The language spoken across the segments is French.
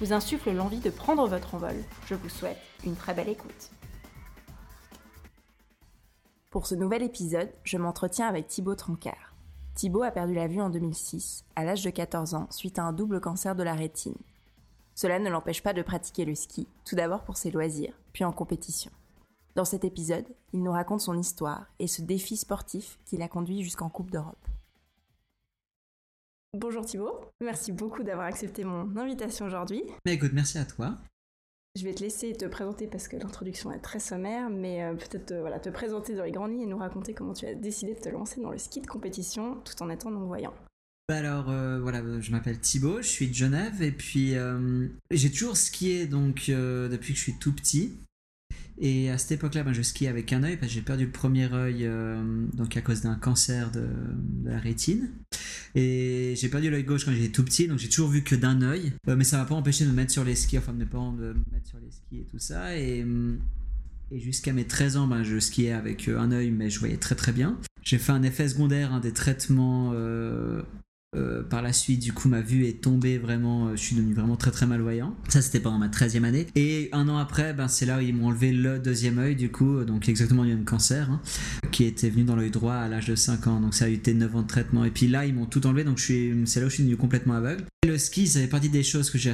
vous insufflent l'envie de prendre votre envol, je vous souhaite une très belle écoute. Pour ce nouvel épisode, je m'entretiens avec Thibaut Trancard. Thibaut a perdu la vue en 2006, à l'âge de 14 ans, suite à un double cancer de la rétine. Cela ne l'empêche pas de pratiquer le ski, tout d'abord pour ses loisirs, puis en compétition. Dans cet épisode, il nous raconte son histoire et ce défi sportif qui l'a conduit jusqu'en Coupe d'Europe. Bonjour Thibaut, merci beaucoup d'avoir accepté mon invitation aujourd'hui. Mais écoute, merci à toi. Je vais te laisser te présenter parce que l'introduction est très sommaire, mais euh, peut-être euh, voilà, te présenter dans les grandes lignes et nous raconter comment tu as décidé de te lancer dans le ski de compétition tout en étant non-voyant. Bah alors euh, voilà, je m'appelle Thibaut, je suis de Genève et puis j'ai toujours skié donc depuis que je suis tout petit. Et à cette époque-là, ben, je skiais avec un œil parce que j'ai perdu le premier œil euh, donc à cause d'un cancer de, la rétine. Et j'ai perdu l'œil gauche quand j'étais tout petit, donc j'ai toujours vu que d'un œil. Euh, mais ça m'a pas empêché de me mettre sur les skis, enfin de mes parents de me mettre sur les skis et tout ça. Et, et jusqu'à mes 13 ans, ben, je skiais avec euh, un œil, mais je voyais très très bien. J'ai fait un effet secondaire, des traitements euh, par la suite, du coup, ma vue est tombée vraiment. Euh, je suis devenu vraiment très très malvoyant. Ça, c'était pendant ma 13e année. Et un an après, ben, c'est là où ils m'ont enlevé le deuxième œil, du coup, donc exactement le même cancer, hein, qui était venu dans l'œil droit à l'âge de 5 ans. Donc ça a été 9 ans de traitement. Et puis là, ils m'ont tout enlevé, donc c'est là où je suis devenu complètement aveugle. le ski, ça fait partie des choses que j'ai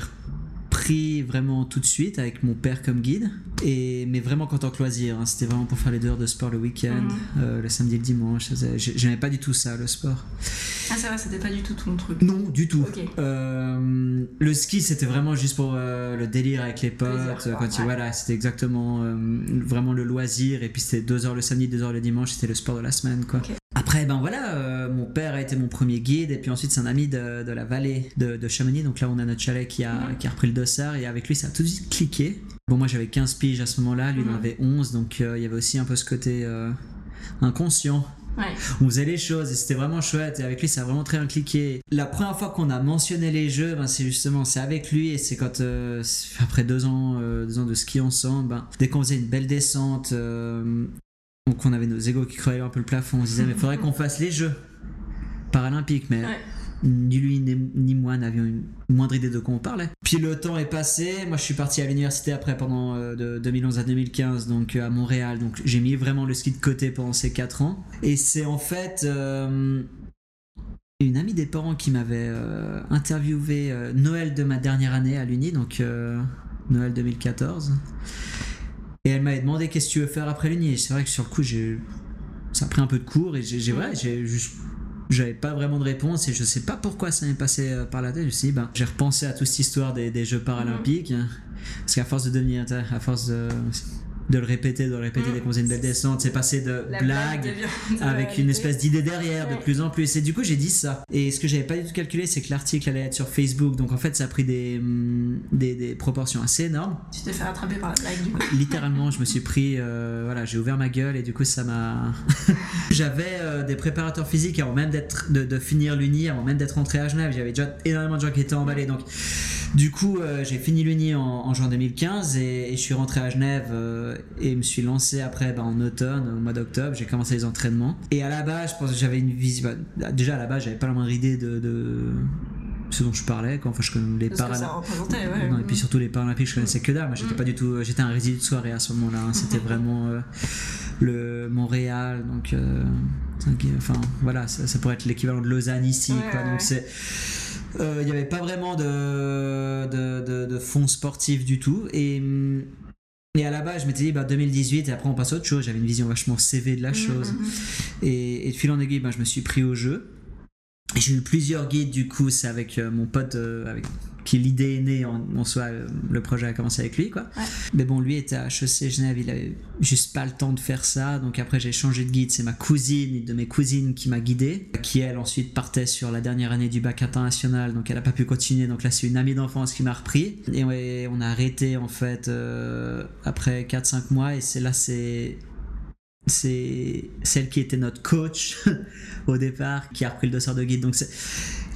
vraiment tout de suite avec mon père comme guide, et, mais vraiment qu'en tant que loisir. Hein. C'était vraiment pour faire les deux heures de sport le week-end, mhm. euh, le samedi et le dimanche. J'aimais pas du tout ça, le sport. Ah, c'est vrai, c'était pas du tout ton truc. Non, du tout. Euh, le ski, c'était vraiment juste pour euh, le délire avec les potes. quand tu, voilà, c'était exactement vraiment le loisir. Et puis c'était deux heures le samedi, deux heures le dimanche, c'était le sport de la semaine. Quoi. Après, ben voilà, euh, mon père a été mon premier guide, et puis ensuite c'est un ami de, de la vallée de, de, Chamonix, donc là on a notre chalet qui a, qui a repris le dossard, et avec lui ça a tout de suite cliqué. Bon, moi j'avais 15 piges à ce moment-là, lui il en avait 11, donc euh, il y avait aussi un peu ce côté euh, inconscient. Ouais. On faisait les choses et c'était vraiment chouette et avec lui ça a vraiment très bien cliqué. La première fois qu'on a mentionné les jeux, ben, c'est justement c'est avec lui et c'est quand après deux ans, deux ans de ski ensemble, ben, dès qu'on faisait une belle descente, donc on avait nos égos qui crevaient un peu le plafond. On se disait, mais il faudrait qu'on fasse les Jeux paralympiques. Mais ni lui ni, moi n'avions une moindre idée de quoi on parlait. Puis le temps est passé. Moi, je suis parti à l'université après pendant euh, de 2011 à 2015, donc euh, à Montréal. Donc j'ai mis vraiment le ski de côté pendant ces 4 ans. Et c'est en fait euh, une amie des parents qui m'avait interviewé Noël de ma dernière année à l'Uni, donc Noël 2014. Et elle m'avait demandé qu'est-ce que tu veux faire après l'uni? Et c'est vrai que sur le coup, j'ai ça a pris un peu de cours et j'ai j'ai juste j'avais pas vraiment de réponse et je sais pas pourquoi ça m'est passé euh, par la tête. Je me suis dit, ben, j'ai repensé à toute cette histoire des, des Jeux paralympiques. Hein. parce qu'à force de devenir, à force de de le répéter, de le répéter qu'on faisait une belle descente. C'est passé de blague, avec une espèce d'idée derrière de plus en plus. Et du coup, j'ai dit ça. Et ce que j'avais pas du tout calculé, c'est que l'article allait être sur Facebook. Donc en fait, ça a pris des, mm, des, des proportions assez énormes. Tu t'es fait rattraper par la blague du coup. Littéralement, je me suis pris, euh, voilà, j'ai ouvert ma gueule et du coup, ça m'a. J'avais euh, des préparateurs physiques avant même d'être, de, de finir l'uni, avant même d'être rentré à Genève. J'avais déjà énormément de gens qui étaient emballés. Donc du coup, euh, j'ai fini l'Uni en, en, juin 2015 et, je suis rentré à Genève euh, et me suis lancé après bah, en automne, au mois d'octobre. J'ai commencé les entraînements. Et à la base, je pense que j'avais une vision. Bah, déjà à la base, j'avais pas la moindre idée de, ce dont je parlais. Enfin, je connais les Paralympiques. Ouais. et puis surtout les Paralympiques, je connaissais que dalle. Moi, j'étais mm. pas du tout. J'étais un résidu de soirée à ce moment-là. Hein. C'était vraiment euh, le Montréal. Donc, enfin, voilà, ça, pourrait être l'équivalent de Lausanne ici. Quoi, donc c'est il euh, n'y avait pas vraiment de, de, de, fonds sportifs du tout. Et, et à la base, je m'étais dit, bah, 2018, et après on passe à autre chose. J'avais une vision vachement CV de la mmh, chose. Mmh, mmh. Et, de fil en aiguille, bah, je me suis pris au jeu. J'ai eu plusieurs guides, du coup, c'est avec euh, mon pote, euh, avec qui l'idée est née en, soi, euh, le projet a commencé avec lui, quoi. Mais bon, lui était à HEC Genève, il avait juste pas le temps de faire ça, donc après j'ai changé de guide, c'est ma cousine, une de mes cousines qui m'a guidé, qui elle ensuite partait sur la dernière année du bac international, donc elle a pas pu continuer, donc là c'est une amie d'enfance qui m'a repris, et on a arrêté en fait euh, après 4-5 mois, et c'est là c'est c'est celle qui était notre coach au départ qui a repris le dossier de guide. Donc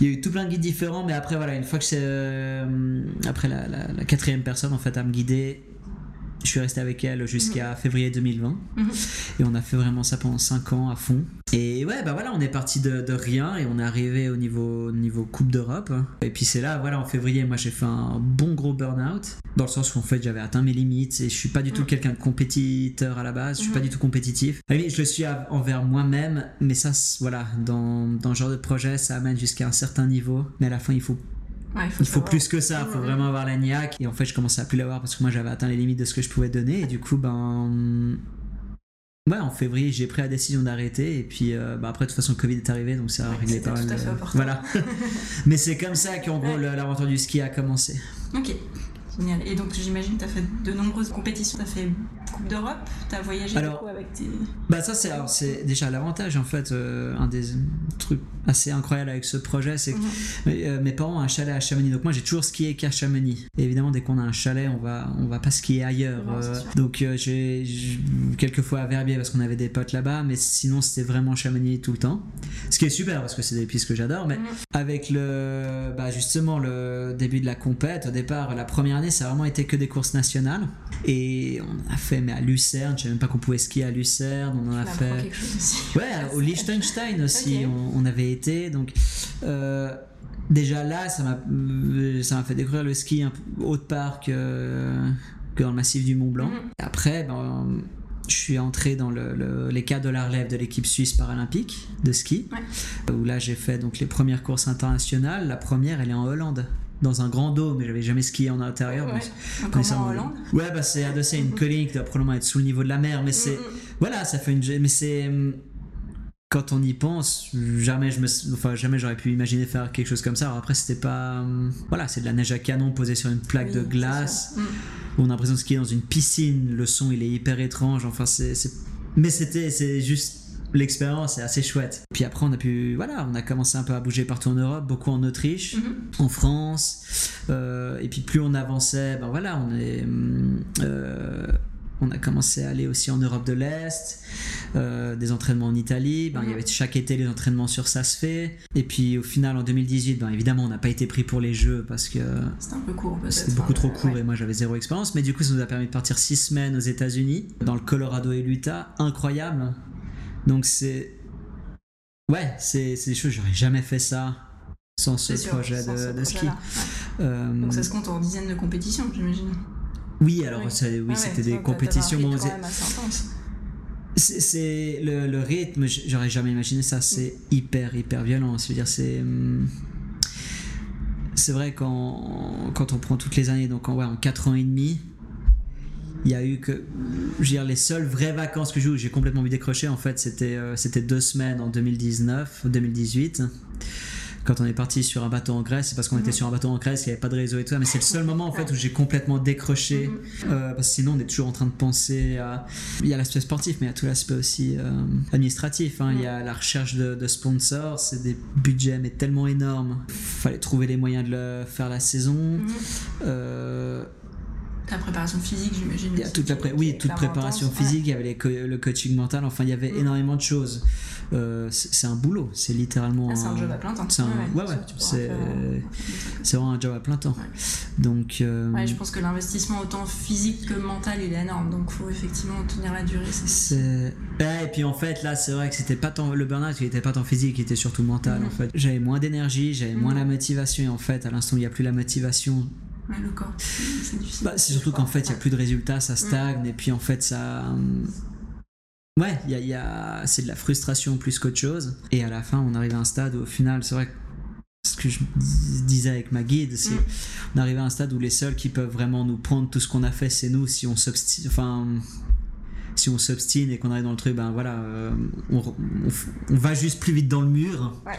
il y a eu tout plein de guides différents mais après voilà une fois que c'est euh, après la, la, quatrième personne en fait à me guider je suis resté avec elle jusqu'à mhm. février 2020 mhm. et on a fait vraiment ça pendant 5 ans à fond et ouais bah voilà on est parti de, de rien et on est arrivé au niveau, niveau Coupe d'Europe et puis c'est là voilà en février moi j'ai fait un bon gros burn-out dans le sens où en fait j'avais atteint mes limites et je suis pas du tout mhm. quelqu'un de compétiteur à la base je suis pas du tout compétitif je le suis envers moi-même mais ça voilà dans, dans ce genre de projet ça amène jusqu'à un certain niveau mais à la fin il faut il faut, plus que ça, il faut vraiment avoir la niaque. Et en fait, je commençais à plus l'avoir parce que moi j'avais atteint les limites de ce que je pouvais donner. Et du coup, ben. Ouais, en février, j'ai pris la décision d'arrêter. Et puis, euh, bah, après, de toute façon, le Covid est arrivé, donc ça a réglé pas mal. Voilà. Mais c'est comme ça qu'en gros, l'aventure du ski a commencé. Ok. Et donc j'imagine que tu as fait de nombreuses compétitions, tu as fait Coupe d'Europe, tu as voyagé beaucoup avec tes... Bah ça c'est, c'est déjà l'avantage en fait, euh, un des trucs assez incroyables avec ce projet, c'est que mhm. euh, mes parents ont un chalet à Chamonix, donc moi j'ai toujours skié qu'à Chamonix. Et évidemment dès qu'on a un chalet, on va, on va pas skier ailleurs. Euh, donc j'ai, quelques fois à Verbier parce qu'on avait des potes là-bas, mais sinon c'était vraiment Chamonix tout le temps. Ce qui est super parce que c'est des pistes que j'adore, mais mhm. avec le, bah justement le début de la compète, au départ la première année ça a vraiment été que des courses nationales. Et on a fait, mais à Lucerne, je savais même pas qu'on pouvait skier à Lucerne. On en a fait. Ouais, au Liechtenstein aussi, on, avait été. Donc. Euh, déjà là, ça m'a, ça m'a fait découvrir le ski un peu autre part que, que dans le massif du Mont Blanc. Mhm. Après, ben, je suis entré dans le, les cas de la relève de l'équipe suisse paralympique de ski, où là j'ai fait donc les premières courses internationales. La première, elle est en Hollande dans un grand dôme, mais j'avais jamais skié en intérieur. Ouais. en Hollande Ouais, bah c'est adossé à une colline qui doit probablement être sous le niveau de la mer, mais c'est. Mm, mm. Voilà, ça fait une. Mais c'est. Mm, quand on y pense, jamais je me, enfin jamais j'aurais pu imaginer faire quelque chose comme ça. Alors après, c'était pas, voilà, c'est de la neige à canon posée sur une plaque de glace. On a l'impression de skier dans une piscine. Le son, il est hyper étrange. Enfin, c'est, mais c'était, c'est juste l'expérience est assez chouette. Puis après, on a pu, voilà, on a commencé un peu à bouger partout en Europe, beaucoup en Autriche, mhm. en France. Euh, et puis plus on avançait, ben voilà, on est, euh, on a commencé à aller aussi en Europe de l'Est, euh, des entraînements en Italie. Ben, Il y avait chaque été les entraînements sur fait. Et puis au final, en 2018, ben, évidemment, on n'a pas été pris pour les Jeux parce que c'était un peu court. C'était beaucoup trop court et moi j'avais zéro expérience. Mais du coup, ça nous a permis de partir six semaines aux États-Unis, dans le Colorado et l'Utah, incroyable. Donc c'est. Ouais, c'est des choses, j'aurais jamais fait ça sans ce projet de, ski. Euh, Donc ça se compte en dizaines de compétitions, j'imagine. Oui, alors oui, c'était des compétitions. Bon, c'est le, le, rythme, j'aurais jamais imaginé ça, c'est mm. hyper, hyper violent. cest dire c'est. Hum, c'est vrai quand, quand on prend toutes les années, donc en, ouais, en 4 ans et demi, il y a eu que je veux dire, les seules vraies vacances que j'ai j'ai complètement vu décrocher en fait c'était euh, c'était deux semaines en 2019 2018 quand on est parti sur un bateau en Grèce c'est parce qu'on était mhm. sur un bateau en Grèce il n'y avait pas de réseau et tout mais c'est le seul moment en fait où j'ai complètement décroché mhm. euh, parce que sinon on est toujours en train de penser à il y a l'aspect sportif mais il y a tout l'aspect aussi euh, administratif hein. il y a la recherche de, sponsors c'est des budgets mais tellement énormes fallait trouver les moyens de le faire la saison mhm. La préparation physique, j'imagine. Il y a toute la oui, toute préparation physique, il y avait le coaching mental, enfin il y avait mm. énormément de choses. Euh, c'est un boulot, c'est littéralement. Ah, c'est un, job à plein temps. C'est ouais, ouais, c'est vraiment un job à plein temps. Donc. Euh, ouais, je pense que l'investissement autant physique que mental, il est énorme, donc il faut effectivement tenir la durée. Et puis en fait, là, c'est vrai que c'était pas tant le burn-out, il était pas tant physique, il était surtout mental. Mm. En fait, j'avais moins d'énergie, j'avais moins mm. la motivation, et en fait, à l'instant, il n'y a plus la motivation le corps, c'est bah, surtout qu'en fait, il n'y a plus de résultats, ça stagne, et puis en fait, ça. Euh, ouais, y a, y a... c'est de la frustration plus qu'autre chose. Et à la fin, on arrive à un stade où, au final, c'est vrai que ce que je disais avec ma guide, c'est mm. on arrive à un stade où les seuls qui peuvent vraiment nous prendre tout ce qu'on a fait, c'est nous si on s'obstine. Enfin, si on s'obstine et qu'on arrive dans le truc, ben voilà, euh, on, on, va juste plus vite dans le mur. Ouais,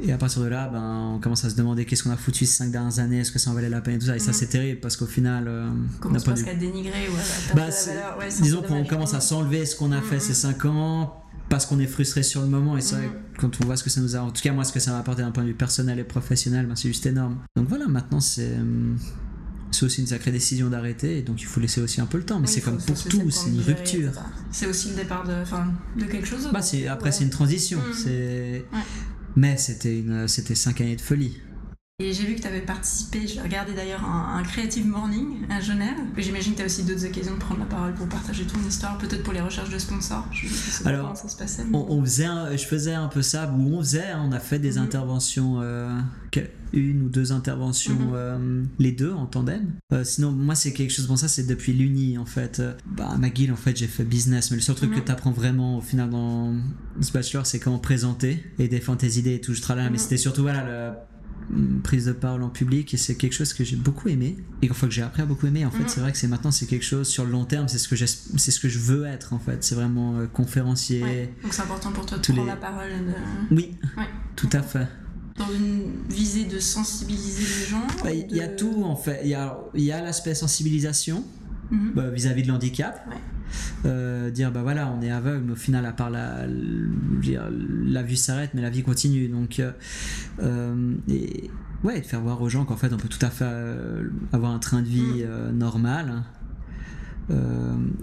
Et à partir de là, ben, on commence à se demander qu'est-ce qu'on a foutu ces 5 dernières années, est-ce que ça en valait la peine et tout ça. Et ça, Mhm. c'est terrible parce qu'au final. Euh, On commence presque à dénigrer à Bah, valeur. Ouais, un disons qu'on commence à s'enlever ce qu'on a fait Mhm. ces 5 ans parce qu'on est frustré sur le moment. Et c'est vrai Mhm. que quand on voit ce que ça nous a. En tout cas, moi, ce que ça m'a apporté d'un point de vue personnel et professionnel, ben, c'est juste énorme. Donc voilà, maintenant, c'est. hum, C'est aussi une sacrée décision d'arrêter, donc il faut laisser aussi un peu le temps. Mais Oui, c'est comme pour tout, c'est une rupture. C'est aussi le départ de, de quelque chose. Bah, c'est, après, Ouais. c'est une transition. C'est... Mais c'était, une, c'était cinq années de folie. Et j'ai vu que tu avais participé, je regardais d'ailleurs un, un Creative Morning à Genève. J'imagine que tu as aussi d'autres occasions de prendre la parole pour partager ton histoire, peut-être pour les recherches de sponsors. Je sais Alors, comment ça se passait. mais- On, on faisait un- je faisais un peu ça, ou on faisait, hein, on a fait des Mhm. interventions, euh, une ou deux interventions, Mhm. euh, les deux en tandem. Euh, sinon, moi, c'est quelque chose, bon, ça, c'est depuis l'Uni, en fait. Bah, à McGill, en fait, j'ai fait business, mais le seul truc Mhm. que tu apprends vraiment, au final, dans ce bachelor, c'est comment présenter et défendre tes idées et tout. Je travaille, mais Mhm. c'était surtout, voilà, mm, prise de parole en public, et c'est quelque chose que j'ai beaucoup aimé, et enfin que j'ai appris à beaucoup aimer, en fait. Mhm. C'est vrai que c'est maintenant, c'est quelque chose, sur le long terme, c'est ce que c'est ce que je veux être, en fait. C'est vraiment euh, conférencier. Ouais. Donc c'est important pour toi de prendre les- la parole de- Oui, Ouais. tout à fait. dans une visée de sensibiliser les gens. Bah, Il y a tout en fait. Il y a, il y a l'aspect sensibilisation Mhm. bah, vis-à-vis de l'handicap. Ouais. Euh, dire bah voilà, on est aveugle, mais au final, à part la, la vue s'arrête, mais la vie continue. Donc, euh, euh, et, ouais, de faire voir aux gens qu'en fait, on peut tout à fait avoir un train de vie euh, normal.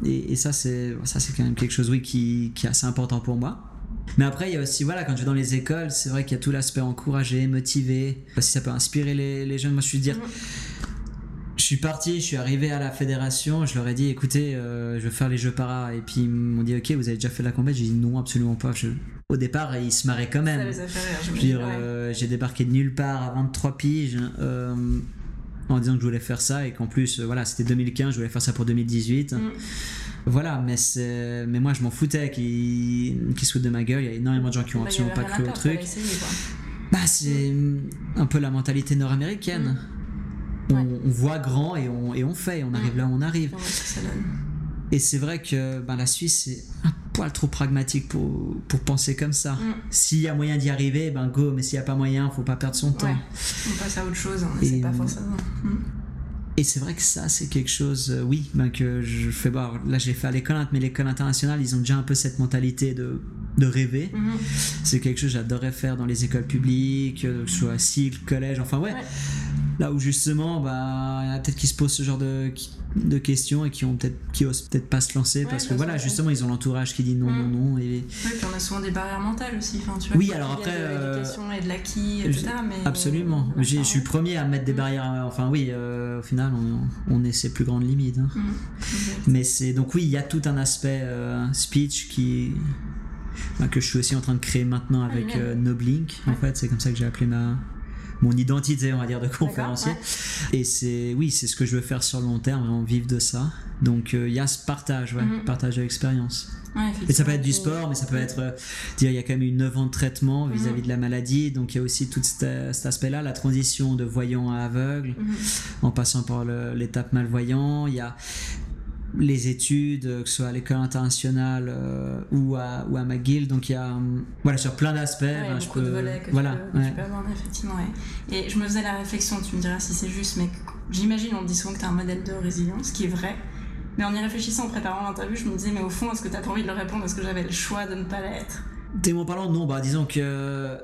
Et, et ça, c'est ça, c'est quand même quelque chose, oui, qui, qui est assez important pour moi. Mais après, il y a aussi, voilà, quand je vais dans les écoles, c'est vrai qu'il y a tout l'aspect encourager, motiver, si ça peut inspirer les, les jeunes. Moi, je suis dire, Mhm. Je suis parti, je suis arrivé à la fédération, je leur ai dit, écoutez, euh, je veux faire les jeux para. Et puis ils m'ont dit, ok, vous avez déjà fait la compète? J'ai dit, non, absolument pas. Je- Au départ, ils se marraient quand même. euh, j'ai débarqué de nulle part à 23 piges euh, en disant que je voulais faire ça et qu'en plus, voilà, c'était 2015, je voulais faire ça pour 2018. Mm. Voilà, mais, mais moi je m'en foutais qu'ils qu'ils se foutent de ma gueule. Il y a énormément de gens qui ont Bah, absolument pas cru au truc. Bah, c'est un peu la mentalité nord-américaine. On. Ouais. on voit grand et on, et on fait, on arrive là où on arrive. Et c'est vrai que ben, la Suisse, c'est un poil trop pragmatique pour, pour penser comme ça. Mm. S'il y a moyen d'y arriver, ben go, mais s'il n'y a pas moyen, faut pas perdre son temps. On passe à autre chose, on Et- essaie pas forcément. Mm. Et c'est vrai que ça, c'est quelque chose, euh, oui, ben, que je fais voir. Là, je l'ai fait à l'école, int, mais l'école internationale, ils ont déjà un peu cette mentalité de, de rêver. Mhm. C'est quelque chose que j'adorerais faire dans les écoles publiques, euh, que ce soit cycle, collège, enfin ouais. Ouais. Là où justement, bah, il y en a peut-être qui se posent ce genre de, de questions et qui ont peut-être, qui osent peut-être pas se lancer Ouais, parce que bien voilà, justement, ils ont l'entourage qui dit non, Mm. non, non. Et Oui, puis on a souvent des barrières mentales aussi. Enfin, tu vois, Oui, alors de après, euh, l'éducation et de l'acquis, etc. Mais... absolument. Je suis le premier à mettre des Mm. barrières. euh, Enfin oui, euh, au final, on, on est ses plus grandes limites. hein. Mm. Mais c'est donc oui, il y a tout un aspect euh, speech qui bah, que je suis aussi en train de créer maintenant avec génial. euh, Noblink. En fait, c'est comme ça que j'ai appelé ma mon identité, on va dire, de conférencier. ouais. Et c'est oui, c'est ce que je veux faire sur le long terme, vraiment vivre de ça. Donc euh, il y a ce partage, ouais, Mhm. partage de l'expérience. Ouais, Et ça peut être du sport, mais ça peut être. euh, dire, il y a quand même eu 9 ans de traitement vis-à-vis Mhm. de la maladie, donc il y a aussi tout cet, cet aspect-là, la transition de voyant à aveugle Mhm. en passant par l'étape malvoyant. Il y a les études, que ce soit à l'école internationale euh, ou, à, ou à McGill. Donc il y a, hum, voilà, sur plein d'aspects. Ouais, ben, je peux, de volets que, voilà, tu, peux, que ouais. tu peux aborder, effectivement. ouais. Et je me faisais la réflexion, tu me diras si c'est juste, mais j'imagine, on dit souvent que tu as un modèle de résilience, ce qui est vrai. Mais en y réfléchissant, en préparant l'interview, je me disais, mais au fond, est-ce que tu as pas envie de le répondre? Est-ce que j'avais le choix de ne pas l'être? Témoin parlant, non, bah disons que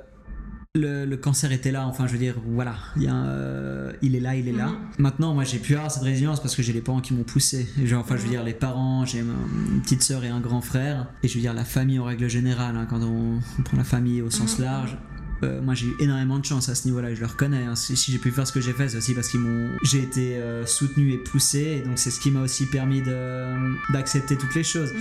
le, le cancer était là, enfin je veux dire, voilà, il, y a un, euh, il est là, il est là. Mhm. Maintenant, moi j'ai pu avoir cette résilience parce que j'ai les parents qui m'ont poussé. Enfin je veux dire, les parents, j'ai ma- une petite sœur et un grand frère. Et je veux dire, la famille en règle générale, hein, quand on, on prend la famille au sens Mhm. large. Euh, moi j'ai eu énormément de chance à ce niveau-là, je le reconnais. hein. Si, si j'ai pu faire ce que j'ai fait, c'est aussi parce qu'ils m'ont, j'ai été euh, soutenu et poussé, et donc c'est ce qui m'a aussi permis d'accepter toutes les choses. Mhm.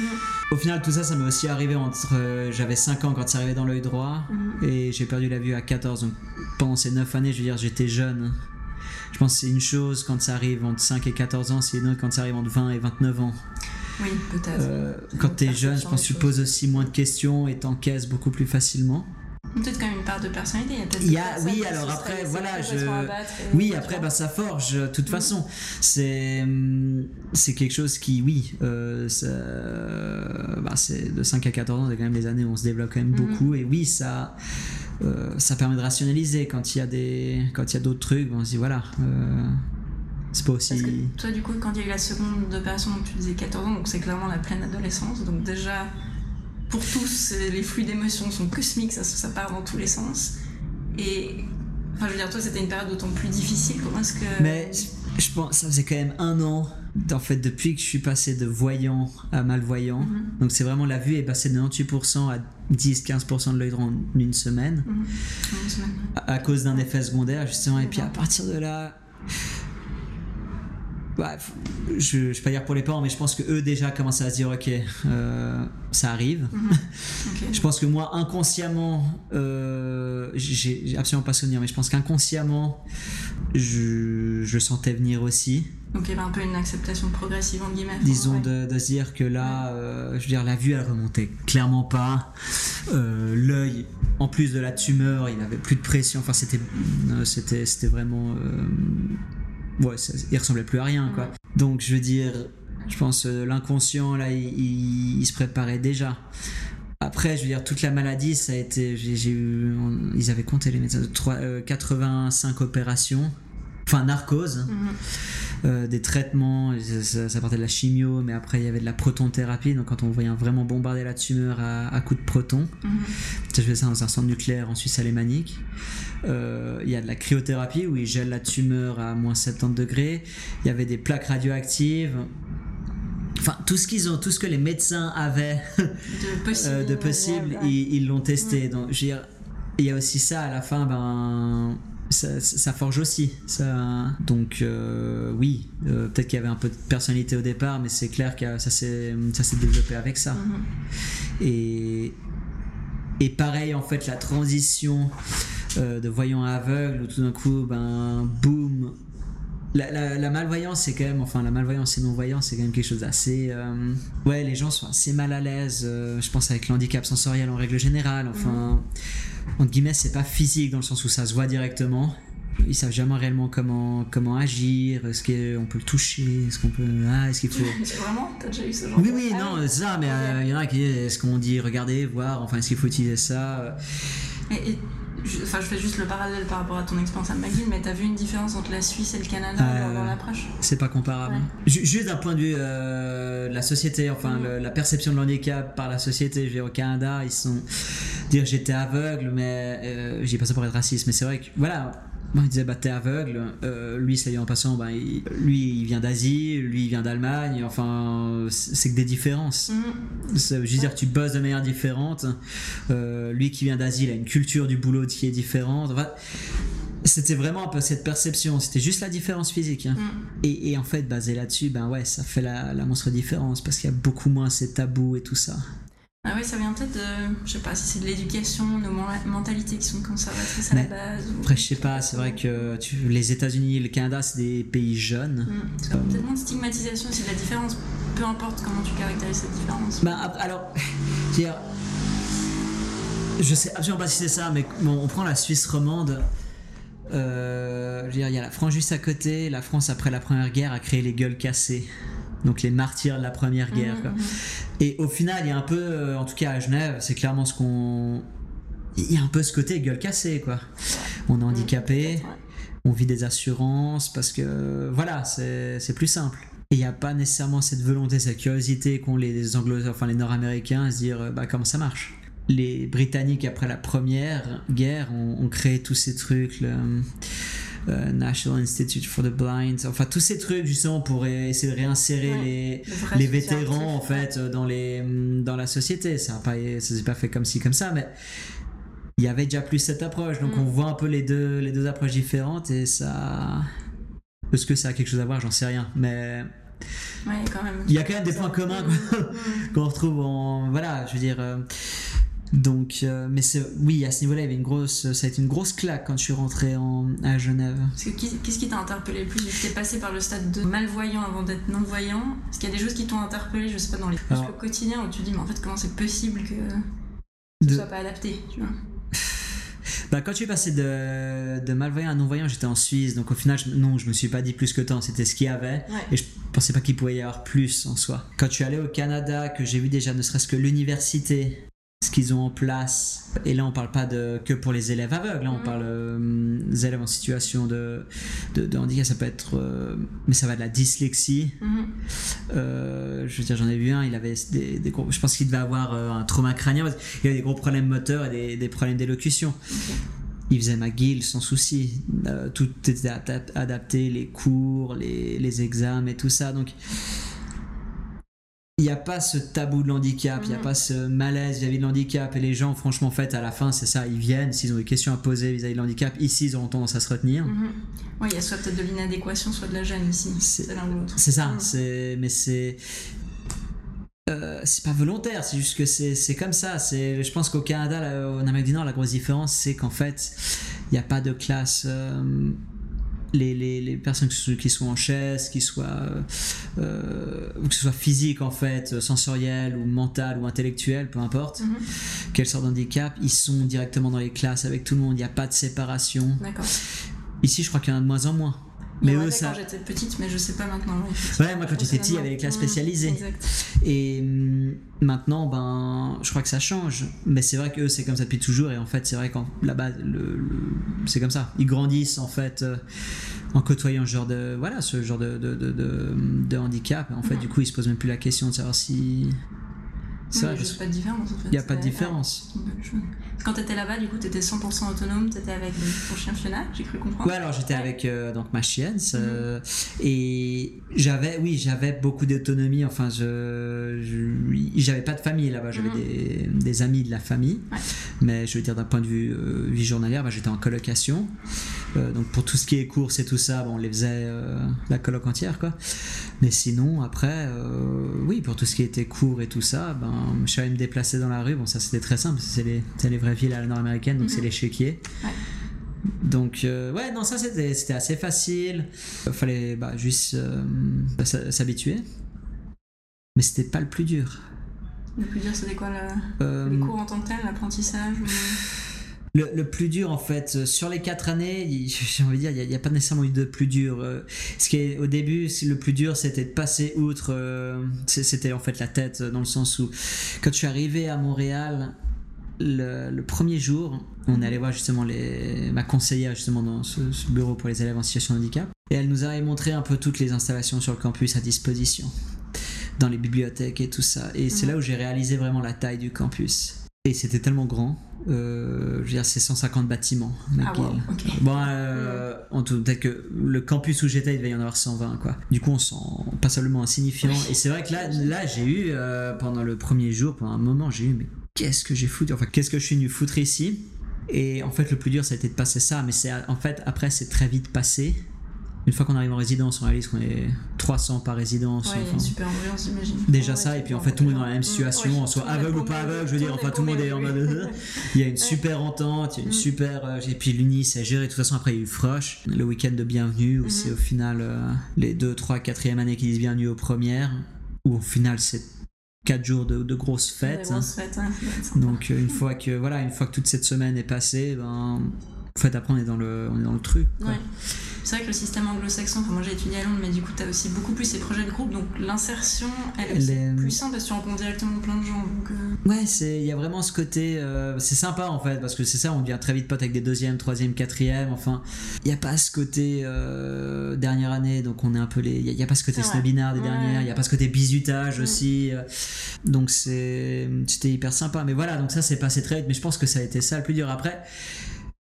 Au final, tout ça, ça m'est aussi arrivé entre. euh, j'avais 5 ans quand c'est arrivé dans l'œil droit Mhm. et j'ai perdu la vue à 14. Donc pendant ces 9 années, je veux dire, j'étais jeune. Je pense que c'est une chose quand ça arrive entre 5 et 14 ans, c'est une autre quand ça arrive entre 20 et 29 ans. Oui, peut-être. Euh, quand t'es perception jeune, je pense que tu poses aussi moins de questions et t'encaisses beaucoup plus facilement. Peut-être quand même une part de personnalité. Il y a, peut-être Il y a- oui, alors après, voilà, je- Oui, après, bah, ça forge. De toute Mhm. façon, c'est hum, c'est quelque chose qui, oui, euh, bah, c'est de 5 à 14 ans, c'est quand même des années où on se développe quand même Mhm. beaucoup. Et oui, ça, ça permet de rationaliser quand il y a des quand il y a d'autres trucs on se dit voilà c'est pas aussi Parce que toi du coup quand il y a eu la seconde opération donc tu disais 14 ans donc c'est clairement la pleine adolescence donc déjà pour tous les flux d'émotions sont cosmiques ça, ça part dans tous les sens et enfin je veux dire toi c'était une période d'autant plus difficile comment est-ce que mais je pense ça faisait quand même un an en fait depuis que je suis passé de voyant à malvoyant Mhm. donc c'est vraiment la vue est passée de 98% à 10-15% de l'œil droit en une semaine. Une semaine. à, à cause d'un effet secondaire justement et puis à partir de là bah, je, je vais pas dire pour les parents mais je pense que eux déjà commencent à se dire ok euh, ça arrive Mhm. Je pense que moi inconsciemment euh, j'ai absolument pas souvenir mais je pense qu'inconsciemment je, je sentais venir aussi Donc il y avait un peu une acceptation progressive en guillemets. disons Ouais. de, de se dire que là euh, je veux dire la vue elle remontait clairement pas Euh, l'œil en plus de la tumeur il avait plus de pression enfin c'était c'était vraiment ouais ça- il ressemblait plus à rien quoi donc je veux dire je pense euh, l'inconscient là il, il- il se préparait déjà après, je veux dire, toute la maladie, ça a été. J'ai eu. on- ils avaient compté les médecins. trois- euh, 85 opérations. Enfin, narcose. Mhm. Euh, des traitements, ça, ça- partait de la chimio, mais après il y avait de la protonthérapie, donc quand on voyait vraiment bombarder la tumeur à, à coups de proton, Mhm. je faisais ça dans un centre nucléaire en Suisse alémanique. Euh, Il y a de la cryothérapie où ils gèlent la tumeur à moins 70 degrés. Il y avait des plaques radioactives. Enfin, tout ce qu'ils ont, tout ce que les médecins avaient De possible. euh, de possible, ouais, ouais. ils l'ont testé. Donc, je veux dire, il y a aussi ça à la fin, ben. Ça, ça forge aussi. Ça... Donc, euh, oui, euh, peut-être qu'il y avait un peu de personnalité au départ, mais c'est clair que ça s'est développé avec ça. Mhm. Et, et pareil, en fait, la transition euh, de voyant à aveugle, où tout d'un coup, ben, boum. La, la- la malvoyance, c'est quand même, enfin, la malvoyance et non-voyance, c'est quand même quelque chose d'assez. euh, ouais, les gens sont assez mal à l'aise, euh, je pense, avec l'handicap sensoriel en règle générale. Enfin, entre guillemets, c'est pas physique dans le sens où ça se voit directement. Ils savent jamais réellement comment, comment agir, est-ce qu'on peut le toucher, est-ce qu'on peut. Ah, est-ce qu'il faut. Vraiment T'as déjà eu ce genre Oui, de- oui, Ah non, c'est ça, mais euh, il y en a qui est-ce qu'on dit regarder, voir, enfin, est-ce qu'il faut utiliser ça euh, Et, et je, enfin, je fais juste le parallèle par rapport à ton expérience à McGill, mais t'as vu une différence entre la Suisse et le Canada Euh, dans, l'approche C'est pas comparable. Ouais. Juste d'un point de vue euh, de la société, enfin, Mm. le- la perception de l'handicap par la société, je veux dire, au Canada, ils sont. dire j'étais aveugle, mais. Euh, J'y pas ça pour être raciste, mais c'est vrai que. Voilà. Moi, il disait, bah, t'es aveugle. Euh, lui, ça dit en passant, bah, il- lui, il vient d'Asie, lui, il vient d'Allemagne. Enfin, c'est que des différences. Ça veut juste dire tu bosses de manière différente. Euh, lui qui vient d'Asie, il a une culture du boulot qui est différente. Enfin, c'était vraiment un peu cette perception. C'était juste la différence physique. hein. Et, et en fait, basé là-dessus, ben ouais, ça fait la, la monstre différence parce qu'il y a beaucoup moins ces tabous et tout ça. Ah oui, ça vient peut-être de. Je sais pas si c'est de l'éducation, nos men- mentalités qui sont conservatrices à Mais la base. ou- Après, je sais pas, c'est vrai que tu- les États-Unis, le Canada, c'est des pays jeunes. Parce que Peut-être moins de stigmatisation aussi de la différence, peu importe comment tu caractérises cette différence. Ben, ap- alors, dire, je sais absolument pas si c'est ça, mais bon, on prend la Suisse romande. Euh, je veux dire, il y a la France juste à côté. La France, après la Première Guerre, a créé les gueules cassées. Donc les martyrs de la Première Guerre. Mhm, quoi. mhm. Et au final, il y a un peu, euh, en tout cas à Genève, c'est clairement ce qu'on. Il y a un peu ce côté gueule cassée, quoi. On est handicapé, Ouais. on vit des assurances parce que voilà, c'est plus simple. Et il n'y a pas nécessairement cette volonté, cette curiosité qu'ont les anglo enfin les nord-américains à se dire bah, comment ça marche? Les Britanniques, après la première guerre, ont, ont créé tous ces trucs, le euh, National Institute for the Blind, enfin tous ces trucs justement pour essayer de réinsérer Ouais. les, les vétérans en fait dans les dans la société ça ça s'est pas fait comme ci comme ça mais il y avait déjà plus cette approche donc Mm. on voit un peu les deux les deux approches différentes et ça est-ce que ça a quelque chose à voir? J'en sais rien mais Ouais, quand même. il y a quand même des points communs qu'on retrouve en voilà je veux dire euh, donc euh, mais oui à ce niveau-là il y avait une grosse ça a été une grosse claque quand je suis rentré en, à Genève. Qu'est-ce qui t'a interpellé le plus que t'es passé par le stade de malvoyant avant d'être non-voyant? Est-ce qu'il y a des choses qui t'ont interpellé, je sais pas, dans les Alors- le quotidien où tu dis, mais en fait, comment c'est possible que ce De- soit pas adapté tu vois? Bah, quand je suis passé de, de malvoyant à non-voyant, j'étais en Suisse, donc au final, je- non, je me suis pas dit plus que tant, c'était ce qu'il y avait, Ouais. et je pensais pas qu'il pouvait y avoir plus en soi. Quand je suis allé au Canada, que j'ai vu déjà ne serait-ce que l'université, ce qu'ils ont en place. Et là, on parle pas de, que pour les élèves aveugles, là, on Mhm. parle euh, des élèves en situation de, de, de handicap, ça peut être. euh, mais ça va de la dyslexie. Mhm. Euh, je veux dire, j'en ai vu un, il avait des, des gros- je pense qu'il devait avoir euh, un trauma crânien, parce qu'il avait des gros problèmes moteurs et des, des problèmes d'élocution. Il faisait McGill sans souci. Euh, tout était adap- adapté, les cours, les, les examens et tout ça. Donc, il n'y a pas ce tabou de l'handicap, il n'y a Mhm. pas ce malaise vis-à-vis de l'handicap. Et les gens, franchement, en fait, à la fin, c'est ça, ils viennent, s'ils ont des questions à poser vis-à-vis de l'handicap, ici, ils auront tendance à se retenir. Mhm. Ouais, il y a soit peut-être de l'inadéquation, soit de la gêne ici. C'est- C'est l'un ou l'autre. C'est ça, c'est mais c'est euh, c'est pas volontaire, c'est juste que c'est c'est comme ça. C'est je pense qu'au Canada, là, en Amérique du Nord, la grosse différence, c'est qu'en fait, il n'y a pas de classe. euh, les, les, les personnes qui sont, en chaise, qui soient euh, euh, que ce soit physique en fait, sensorielle ou mentale ou intellectuelle, peu importe, Mhm. quelle sorte d'handicap, ils sont directement dans les classes avec tout le monde. Il n'y a pas de séparation. Ici, je crois qu'il y en a de moins en moins. Mais ouais, eux, quand ça. j'étais petite, mais je sais pas maintenant. ouais, moi quand j'étais petit, il y avait les classes Mhm. spécialisées. Exact. Et hum, maintenant, ben, je crois que ça change. Mais c'est vrai que eux, c'est comme ça depuis toujours. Et en fait, c'est vrai qu'en là-bas, le, le- c'est comme ça. Ils grandissent en fait euh, en côtoyant ce genre de, voilà, ce genre de, de, de, de- de handicap. Et en fait, du coup, ils se posent même plus la question de savoir si. C'est Ouais, vrai, il n'y je- a pas de différence. en fait. il n'y a pas de différence. ouais, Quand tu étais là-bas, du coup, tu étais 100% autonome, tu étais avec ton chien Fiona, j'ai cru comprendre. Ouais, alors j'étais avec euh, donc ma chienne Mhm. euh, et j'avais, oui, j'avais beaucoup d'autonomie. Enfin, je, j'avais pas de famille là-bas. J'avais Mhm. des, des amis de la famille, Ouais. mais je veux dire d'un point de vue euh, vie journalière, bah, j'étais en colocation. Euh, donc pour tout ce qui est courses et tout ça, bon, on les faisait la coloc entière, quoi. Mais sinon, après, oui, pour tout ce qui était cours et tout ça, ben, je savais me déplacer dans la rue. Bon, ça c'était très simple. C'est les, les vraies villes à la nord-américaine, donc Mhm. c'est les chéquiers. Ouais. Donc euh, ouais non ça c'était assez facile. Il fallait bah, juste euh, bah, s'habituer. Mais c'était pas le plus dur. Le plus dur, c'était quoi le... Euh, les cours en tant que tel, l'apprentissage ou... le, le plus dur en fait sur les quatre années, j'ai envie de dire il n'y a, pas nécessairement eu de plus dur. Ce qui est au début le plus dur c'était de passer outre. c'était en fait la tête dans le sens où quand je suis arrivé à Montréal. Le, le premier jour, on est allé voir justement les, ma conseillère justement dans ce, ce bureau pour les élèves en situation de handicap. Et elle nous avait montré un peu toutes les installations sur le campus à disposition, dans les bibliothèques et tout ça. Et c'est Mhm. là où j'ai réalisé vraiment la taille du campus. Et c'était tellement grand. Euh, je veux dire, c'est 150 bâtiments. Ah, wow. Bon, euh, en tout, peut-être que le campus où j'étais, il devait y en avoir 120, quoi. Du coup, on sent passablement insignifiant. Et c'est vrai que là, là j'ai eu, euh, pendant le premier jour, pendant un moment, j'ai eu, mais qu'est-ce que j'ai foutu Enfin, qu'est-ce que je suis venu foutre ici? Et en fait, le plus dur, ça a été de passer ça. Mais c'est, en fait, après, c'est très vite passé. Une fois qu'on arrive en résidence, on réalise qu'on est 300 par résidence. Ouais, enfin, super ambiance, j'imagine. Déjà Ouais, ça, et puis en fait tout le monde est dans la même Mm, situation, ouais, on soit aveugle ou pas aveugle, je veux dire, enfin tout le monde est en mode. Il y a une super entente, il y a une Mm. super. euh, et puis l'Uni, c'est géré. De toute façon, après, il y a eu Froche, le week-end de bienvenue, où Mhm. c'est au final euh, les 2, 3, 4e années qui disent bienvenue aux premières, où au final, c'est 4 jours de, de grosses fêtes. hein. grosses fêtes, hein. Donc euh, une fois que voilà, une fois que toute cette semaine est passée, ben en fait après on est dans le on est dans le truc. Ouais. C'est vrai que le système anglo-saxon, enfin moi j'ai étudié à Londres, mais du coup t'as aussi beaucoup plus ces projets de groupe, donc l'insertion elle est- plus simple parce que tu rencontres directement plein de gens. Donc, euh, Ouais, il y a vraiment ce côté euh, c'est sympa en fait parce que c'est ça on devient très vite pote avec des deuxième, troisième, quatrième. Enfin, il y a pas ce côté euh, dernière année donc on est un peu les il y, a- pas ce côté snobinard des Ouais. dernières, il y a pas ce côté bizutage Mm. aussi. euh, donc c'était hyper sympa. Mais voilà donc ça c'est passé très vite. Mais je pense que ça a été ça le plus dur après.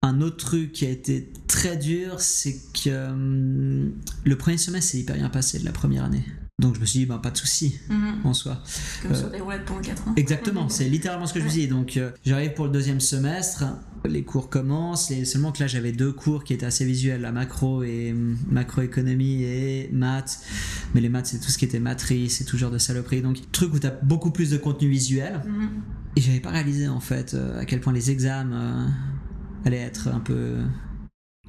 Un autre truc qui a été très dur, c'est que euh, le premier semestre s'est hyper bien passé de la première année. Donc je me suis dit, ben, pas de souci mhm. en soi. comme Euh, sur des roulettes pendant 4 ans. Exactement, c'est littéralement ce que je me dit. Donc euh, j'arrive pour le deuxième semestre, les cours commencent, et seulement que là j'avais deux cours qui étaient assez visuels, la macro et macroéconomie et maths. Mais les maths c'est tout ce qui était matrice et tout genre de saloperie. Donc truc où tu as beaucoup plus de contenu visuel. Mhm. Et j'avais pas réalisé en fait euh, à quel point les examens allaient être un peu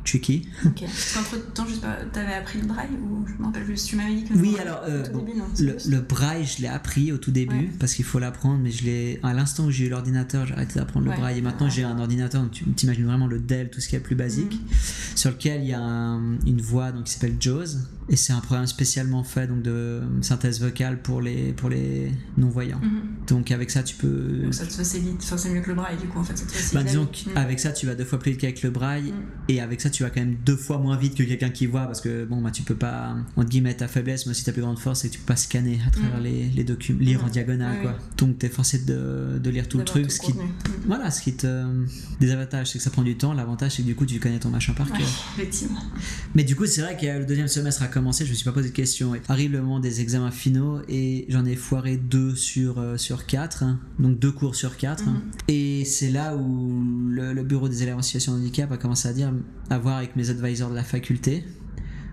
tricky. Ok. Qu'entre temps, t'avais appris le braille ou je me rappelle tu m'avais dit que Oui, alors, au euh, tout début, non, c'est Le, braille, je l'ai appris au tout début Ouais. parce qu'il faut l'apprendre, mais je l'ai à l'instant où j'ai eu l'ordinateur, j'ai arrêté d'apprendre le Ouais. braille. Et maintenant, Ouais. j'ai un ordinateur, donc tu t'imagines vraiment le Dell, tout ce qui est plus basique, Mhm. sur lequel il y a un- une voix donc, qui s'appelle JAWS. Et c'est un programme spécialement fait donc de synthèse vocale pour les, pour les non-voyants. Mhm. Donc avec ça, tu peux. Donc ça te facilite, enfin, c'est mieux que le braille du coup en fait. Ça te facilite Bah, disons vie. Mm. qu'avec ça, tu vas deux fois plus vite qu'avec le braille. Mm. Et avec ça, tu vas quand même deux fois moins vite que quelqu'un qui voit. Parce que bon, bah, tu peux pas, entre guillemets, ta faiblesse, mais aussi ta plus grande force, c'est que tu peux pas scanner à travers Mm. les, les documents, lire en Mhm. diagonale, Oui, quoi. Donc t'es forcé de, de lire tout le truc. tout Ce le qui, contenu. Voilà, ce qui te. Des avantages, c'est que ça prend du temps. L'avantage, c'est que du coup, tu connais ton machin par Ouais, cœur. effectivement. Mais du coup, c'est vrai que le deuxième semestre a commencé, je me suis pas posé de questions. Et arrive le moment des examens finaux et j'en ai foiré deux sur, euh, sur quatre, hein. donc deux cours sur quatre. Mhm. Et c'est là où le, le bureau des élèves en situation de handicap a commencé à dire, à voir avec mes advisors de la faculté,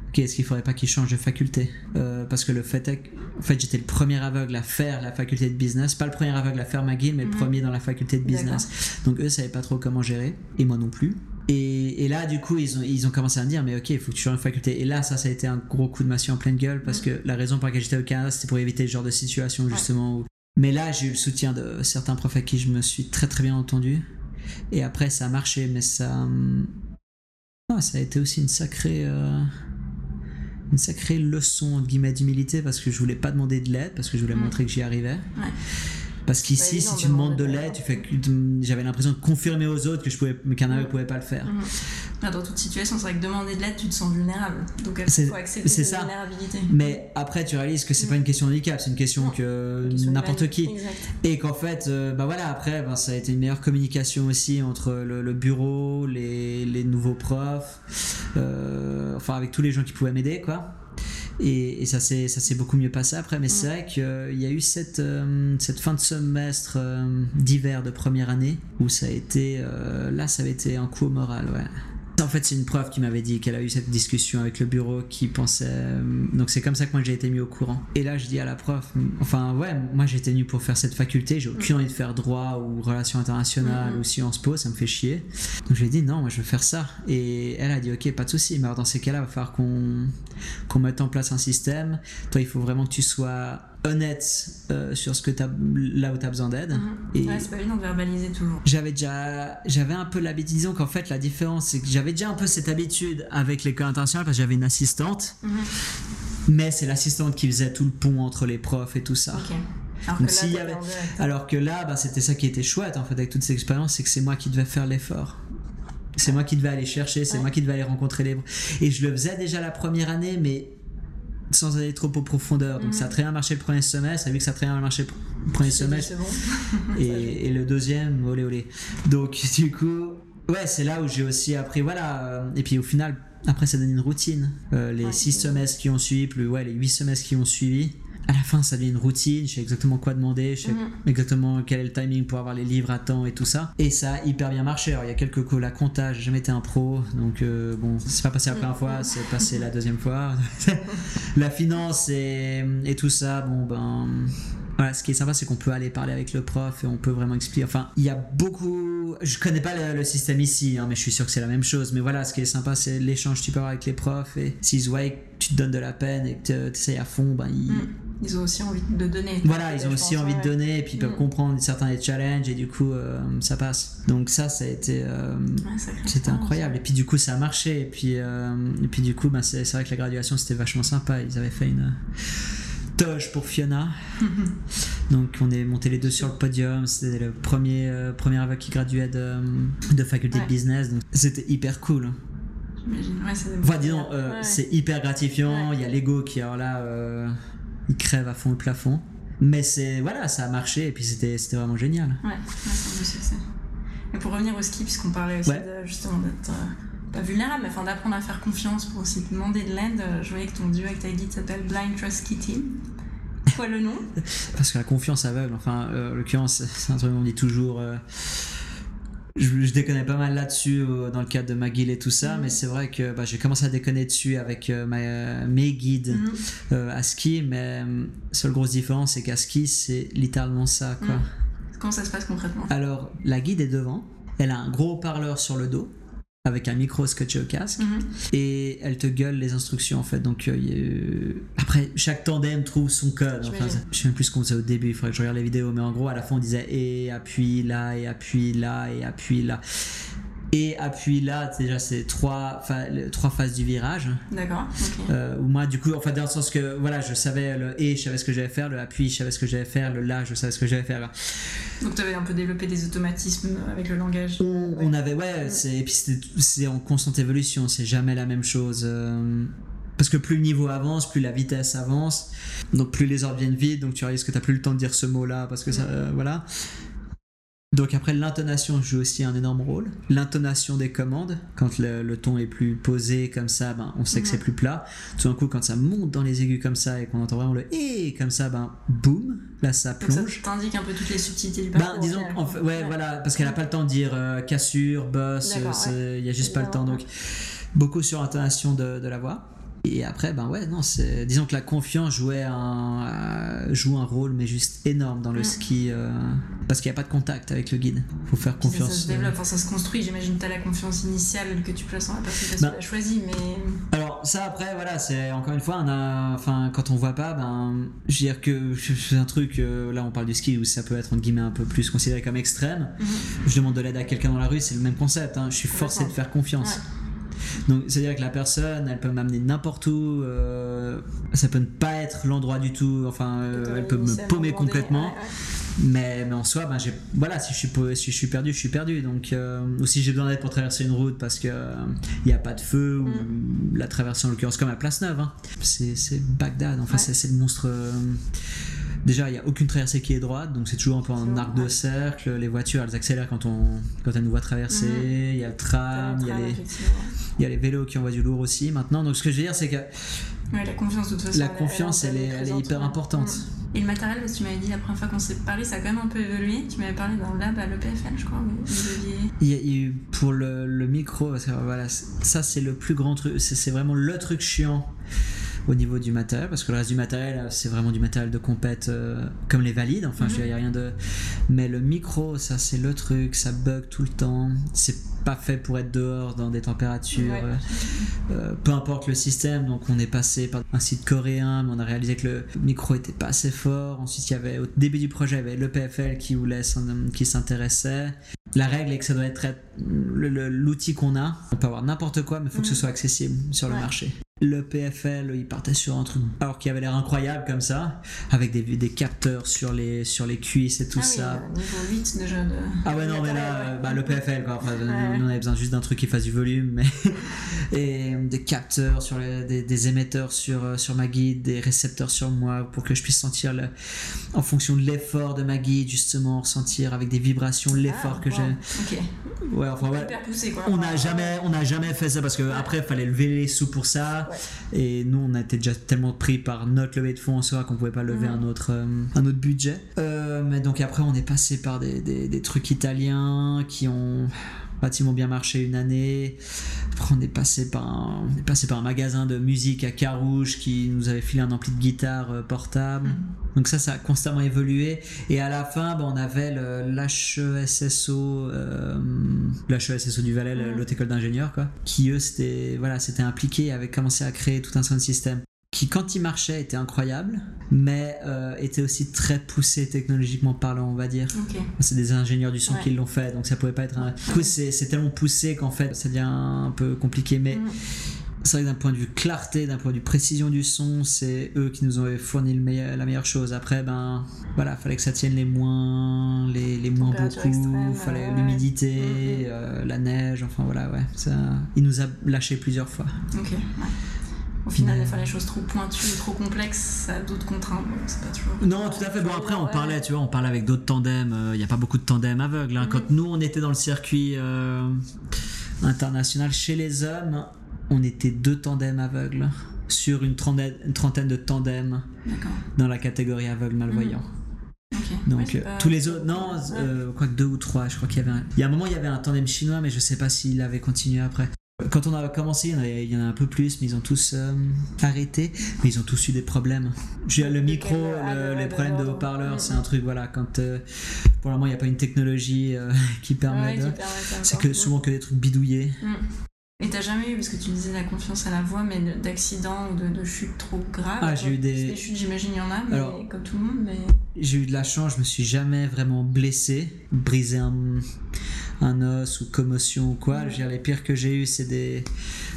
ok, est-ce qu'il faudrait pas qu'ils changent de faculté? Euh, Parce que le fait est que, en fait, j'étais le premier aveugle à faire la faculté de business, pas le premier aveugle à faire McGill, mais le Mhm. premier dans la faculté de business. Donc eux savaient pas trop comment gérer, et moi non plus. Et, et là, du coup, ils ont, ils ont commencé à me dire, mais ok, il faut que tu changes de faculté. Et là, ça, ça a été un gros coup de massue en pleine gueule, parce que la raison pour laquelle j'étais au Canada, c'était pour éviter ce genre de situation, justement. où- Mais là, j'ai eu le soutien de certains profs avec qui je me suis très très bien entendu. Et après, ça a marché, mais ça. hum, ah, ça a été aussi une sacrée. euh, Une sacrée leçon entre guillemets d'humilité parce que je voulais pas demander de l'aide parce que je voulais Mm. montrer que j'y arrivais. Ouais. Parce qu'ici, évident si tu demandes de l'aide, tu fais j'avais l'impression de confirmer aux autres que je pouvais, qu'un aveugle Mm. pouvait pas le faire. Ah, Dans toute situation, c'est vrai que demander de l'aide, tu te sens vulnérable. Donc il C'est- faut accepter cette ça. vulnérabilité. Mais après, tu réalises que c'est Mm. pas une question de handicap, c'est une question Non. que n'importe qui. Exact. Et qu'en fait, euh, bah voilà, après, ben, ça a été une meilleure communication aussi entre le, le bureau, les, les nouveaux profs, euh, enfin avec tous les gens qui pouvaient m'aider, quoi. Et, et ça s'est beaucoup mieux passé après, mais c'est vrai qu'il y a eu cette, euh, cette fin de semestre euh, d'hiver de première année où ça a été, euh, là, ça avait été un coup au moral, ouais. En fait, c'est une prof qui m'avait dit qu'elle a eu cette discussion avec le bureau qui pensait. euh, Donc, c'est comme ça que moi j'ai été mis au courant. Et là, je dis à la prof Enfin, ouais, moi j'étais venu pour faire cette faculté, j'ai aucune envie de faire droit ou relations internationales Mhm. ou Sciences Po, ça me fait chier. Donc, je lui ai dit Non, moi je veux faire ça. Et elle a dit Ok, pas de souci, mais alors dans ces cas-là, il va falloir qu'on qu'on mette en place un système. Toi, il faut vraiment que tu sois honnête euh, sur ce que as, là où tu as besoin d'aide. Mhm. Et- Ouais, c'est pas évident de verbaliser toujours. j'avais déjà j'avais un peu l'habitude disons qu'en fait la différence c'est que j'avais déjà un peu cette habitude avec l'école internationale parce que j'avais une assistante Mhm. mais c'est l'assistante qui faisait tout le pont entre les profs et tout ça. Alors Donc, que là, s'il y t'étais avait- en direct. alors que là bah, c'était ça qui était chouette en fait avec toutes ces expériences c'est que c'est moi qui devais faire l'effort c'est moi qui devais aller chercher c'est Ouais. moi qui devais aller rencontrer les et je le faisais déjà la première année mais sans aller trop en profondeur donc ça a très bien marché le premier semestre et vu que ça a très bien marché le premier semestre bon. et, et le deuxième, olé olé. Donc du coup, ouais, c'est là où j'ai aussi appris, voilà. euh, Et puis au final, après ça donne une routine. Euh, les Ouais. six semestres qui ont suivi, plus ouais, les huit semestres qui ont suivi. À la fin, ça devient une routine. Je sais exactement quoi demander. Je sais Mhm. exactement quel est le timing pour avoir les livres à temps et tout ça. Et ça a hyper bien marché. Alors il y a quelques calls à comptage. J'ai jamais été un pro, donc euh, bon, c'est pas passé la première fois, c'est passé la deuxième fois. la finance et, et tout ça, bon ben. Voilà, ce qui est sympa, c'est qu'on peut aller parler avec le prof et on peut vraiment expliquer. Enfin, il y a beaucoup. Je connais pas le, le système ici, hein, mais je suis sûr que c'est la même chose. Mais voilà, ce qui est sympa, c'est l'échange que tu peux avoir avec les profs. Et s'ils voient que tu te donnes de la peine et que tu essayes à fond, ben ils. Mhm. Ils ont aussi envie de donner. Voilà, ils ont aussi pense, envie ouais. de donner et puis ils peuvent Mm. comprendre certains des challenges et du coup euh, ça passe. Donc ça, ça a été, euh, Ouais, c'était incroyable. Et puis du coup ça a marché et puis euh, et puis du coup ben, c'est c'est vrai que la graduation c'était vachement sympa. Ils avaient fait une toge pour Fiona. Donc on est monté les deux sur le podium. C'était le premier euh, premier aveugle qui graduait de, de faculté Ouais. de business. Donc c'était hyper cool. J'imagine. Ouais, c'est Enfin, disons, euh, c'est hyper gratifiant. Il y a l'ego qui, alors là, euh, il crève à fond le plafond. Mais c'est, voilà, ça a marché et puis c'était, c'était vraiment génial. Ouais, ouais, c'est un succès. Et pour revenir au ski, puisqu'on parlait aussi Ouais. de, justement d'être euh, pas vulnérable, mais enfin d'apprendre à faire confiance pour aussi demander de l'aide, euh, je voyais que ton duo avec ta guide s'appelle Blind Trust Ski Team. Quoi le nom? Parce que la confiance aveugle, enfin, euh, en l'occurrence, c'est un truc qu'on dit toujours. euh, je, je déconnais pas mal là-dessus euh, dans le cadre de ma guilde et tout ça, Mhm. mais c'est vrai que bah, j'ai commencé à déconner dessus avec euh, ma- mes guides Mhm. euh, à ski, mais euh, seule grosse différence, c'est qu'à ski, c'est littéralement ça, quoi. Mhm. Comment ça se passe concrètement? Alors, la guide est devant, elle a un gros parleur sur le dos, avec un micro scotché au casque, Mhm. et elle te gueule les instructions en fait. Donc, euh, après, chaque tandem trouve son code. Enfin, je sais même plus ce qu'on faisait au début, il faudrait que je regarde les vidéos, mais en gros, à la fin, on disait et appuie là, et appuie là, et appuie là. Et appui là, déjà c'est trois, trois phases du virage. D'accord. Euh, moi, du coup, en fait, dans le sens que voilà, je savais le et, je savais ce que j'allais faire, le appui, je savais ce que j'allais faire, le là, je savais ce que j'allais faire. Donc, tu avais un peu développé des automatismes avec le langage. On, avait, ouais, et puis c'est en constante évolution, c'est jamais la même chose. Euh, parce que plus le niveau avance, plus la vitesse avance, donc plus les ordres viennent vite, donc tu réalises que tu n'as plus le temps de dire ce mot-là, parce que ça, euh, voilà. Donc après, l'intonation joue aussi un énorme rôle. L'intonation des commandes, quand le, ton est plus posé comme ça, ben, on sait que c'est plus plat. Tout d'un coup, quand ça monte dans les aigus comme ça et qu'on entend vraiment le et comme ça, ben boum, là ça plonge. Donc ça t'indique un peu toutes les subtilités du parcours. Ben, disons, ouais, voilà, parce qu'elle a pas le temps de dire euh, cassure, boss, il y a juste pas le temps. Donc beaucoup sur l'intonation de, de la voix. Et après, ben ouais, non, c'est, disons que la confiance jouait un, euh, joue un rôle, mais juste énorme dans le ski, euh, parce qu'il n'y a pas de contact avec le guide. faut faire confiance. Ça, se développe, euh. enfin, ça se construit. J'imagine que tu as la confiance initiale que tu places en la personne que tu as choisie, mais. Alors, ça, après, voilà, c'est encore une fois, on a, enfin, quand on voit pas, ben, je veux dire que c'est un truc, là, on parle du ski où ça peut être, entre guillemets, un peu plus considéré comme extrême. Mm-hmm. Je demande de l'aide à quelqu'un dans la rue, c'est le même concept. Hein. Je suis forcé de faire confiance. Donc, c'est-à-dire que la personne, elle peut m'amener n'importe où, euh, ça peut ne pas être l'endroit du tout, enfin, euh, elle peut me paumer complètement. Mais, mais, en soi, ben, voilà, si je, suis, si je suis perdu, je suis perdu. Donc, euh, ou si j'ai besoin d'aide pour traverser une route parce qu'il n'y a pas de feu, ou mm. la traversée en l'occurrence comme à Place Neuve, hein. c'est Bagdad, enfin, c'est le monstre. Déjà, il n'y a aucune traversée qui est droite, donc c'est toujours un peu en arc de cercle. Les voitures, elles accélèrent quand, on, quand elles nous voient traverser. Mhm. Il y a le tram, il y, a les, y a les vélos qui envoient du lourd aussi maintenant. Donc ce que je veux dire, c'est que. la confiance, de toute façon. La confiance, elle, est, elle est, hyper importante. Et le matériel, parce que tu m'avais dit la première fois qu'on s'est parlé, ça a quand même un peu évolué. Tu m'avais parlé d'un lab à l'EPFL, je crois. Il y a pour le, le micro, parce que voilà, ça c'est le plus grand truc, c'est vraiment le truc chiant au niveau du matériel, parce que le reste du matériel, c'est vraiment du matériel de compète euh, comme les valides, enfin, je il n'y a rien de. Mais le micro, ça, c'est le truc, ça bug tout le temps. C'est pas fait pour être dehors dans des températures. Euh, euh, peu importe le système, donc on est passé par un site coréen, mais on a réalisé que le micro était pas assez fort. Ensuite, il y avait au début du projet, il y avait le PFL qui voulait qui s'intéressait. La règle est que ça doit être l'outil qu'on a. On peut avoir n'importe quoi, mais il faut que ce mm. soit accessible sur le marché le PFL, il partait sur un truc alors qui avait l'air incroyable comme ça, avec des, des capteurs sur les, sur les cuisses et tout ah ça. Oui, niveau 8 déjà de. Ah ouais, non, mais là, bah, le PFL, quoi. Enfin, on avait besoin juste d'un truc qui fasse du volume, mais. et des capteurs, sur les, des, des, émetteurs sur, euh, sur ma guide, des récepteurs sur moi pour que je puisse sentir, le, en fonction de l'effort de ma guide, justement, ressentir avec des vibrations l'effort ah, que j'ai. Ok. Ouais, enfin, ouais. poussé, quoi. On n'a jamais, on jamais fait ça parce que après, il fallait lever les sous pour ça. Et nous, on a été déjà tellement pris par notre levée de fonds en soi qu'on pouvait pas lever un, autre, euh, un autre budget. Euh, mais donc après, on est passé par des, des, des trucs italiens qui ont bâtiment bien marché une année. Après, on est passé par un, on est passé par un magasin de musique à Carouge qui nous avait filé un ampli de guitare euh, portable. Mm-hmm. Donc ça, ça a constamment évolué. Et à la fin, ben, on avait l'HESSO, euh, l'HESSO du Valais, mm-hmm. l'autre école d'ingénieurs, quoi, qui eux, c'était voilà, c'était impliqué, avaient commencé à créer tout un sound système qui quand il marchait était incroyable, mais euh, était aussi très poussé technologiquement parlant, on va dire. C'est des ingénieurs du son qui l'ont fait, donc ça pouvait pas être un... Du coup, c'est tellement poussé qu'en fait, ça devient un peu compliqué, mais... Mm. C'est vrai que d'un point de vue clarté, d'un point de vue précision du son, c'est eux qui nous ont fourni le meilleur, la meilleure chose. Après, ben voilà, fallait que ça tienne les moins, les, les moins beaucoup, fallait l'humidité, mm, mm. euh, la neige, enfin voilà, ouais. Ça, il nous a lâché plusieurs fois. Ok, au final, il faire les choses trop pointues ou trop complexes, ça a d'autres contraintes, c'est pas toujours. Non, tout à fait. Bon, après, on parlait, tu vois, on parlait avec d'autres tandems. Euh, il n'y a pas beaucoup de tandems aveugles. Hein. Quand mhm. nous, on était dans le circuit euh, international chez les hommes, on était deux tandems aveugles sur une trentaine, de tandems dans la catégorie aveugle malvoyant. Mhm. Donc euh, tous les autres, non, quoi que deux ou trois, je crois qu'il y avait un... Il y a un moment, il y avait un tandem chinois, mais je sais pas s'il avait continué après. Quand on a commencé, il y en a un peu plus, mais ils ont tous euh, arrêté, mais ils ont tous eu des problèmes. Le micro, les problèmes de haut-parleurs, c'est un truc, voilà, quand euh, pour le moment il n'y a pas une technologie euh, qui permet de. C'est que souvent que des trucs bidouillés. Mm. Et t'as jamais eu, parce que tu disais la confiance à la voix, mais d'accidents ou de, de chutes trop graves Ah, j'ai eu des. Des chutes, j'imagine, il y en a, mais comme tout le monde. Mais... J'ai eu de la chance, je me suis jamais vraiment blessé, brisé un, un os ou commotion ou quoi. Je veux dire, les pires que j'ai eu, c'est des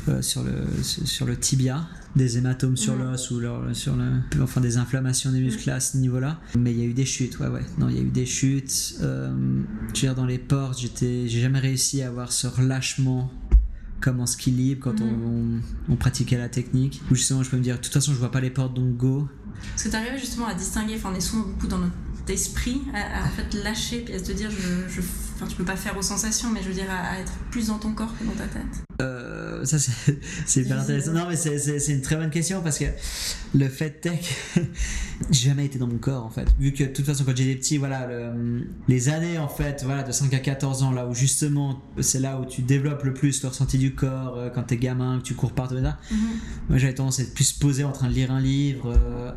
euh, sur le sur le tibia, des hématomes sur l'os ou leur- sur le, enfin des inflammations des muscles à ce niveau-là. Mais il y a eu des chutes, ouais, ouais. Non, il y a eu des chutes. Euh, je veux dire, dans les portes, j'étais, j'ai jamais réussi à avoir ce relâchement comme en ski libre quand on, on, on pratiquait la technique. Où justement, je peux me dire, de toute façon, je vois pas les portes, donc go. Parce que tu arrives justement à distinguer, enfin, on est souvent beaucoup dans notre esprit, à, à, en fait lâcher, puis à se dire, je, je, enfin, tu peux pas faire aux sensations, mais je veux dire, à, à être plus dans ton corps que dans ta tête. Euh, ça, c'est, hyper intéressant. Non, mais c'est, une très bonne question parce que le fait est que j'ai jamais été dans mon corps en fait. Vu que de toute façon, quand j'étais petit, voilà, le- les années en fait, voilà, de 5 à 14 ans, là où justement, c'est là où tu développes le plus le ressenti du corps euh, quand t'es gamin, que tu cours partout, là. Moi, j'avais tendance à être plus posé en train de lire un livre. euh,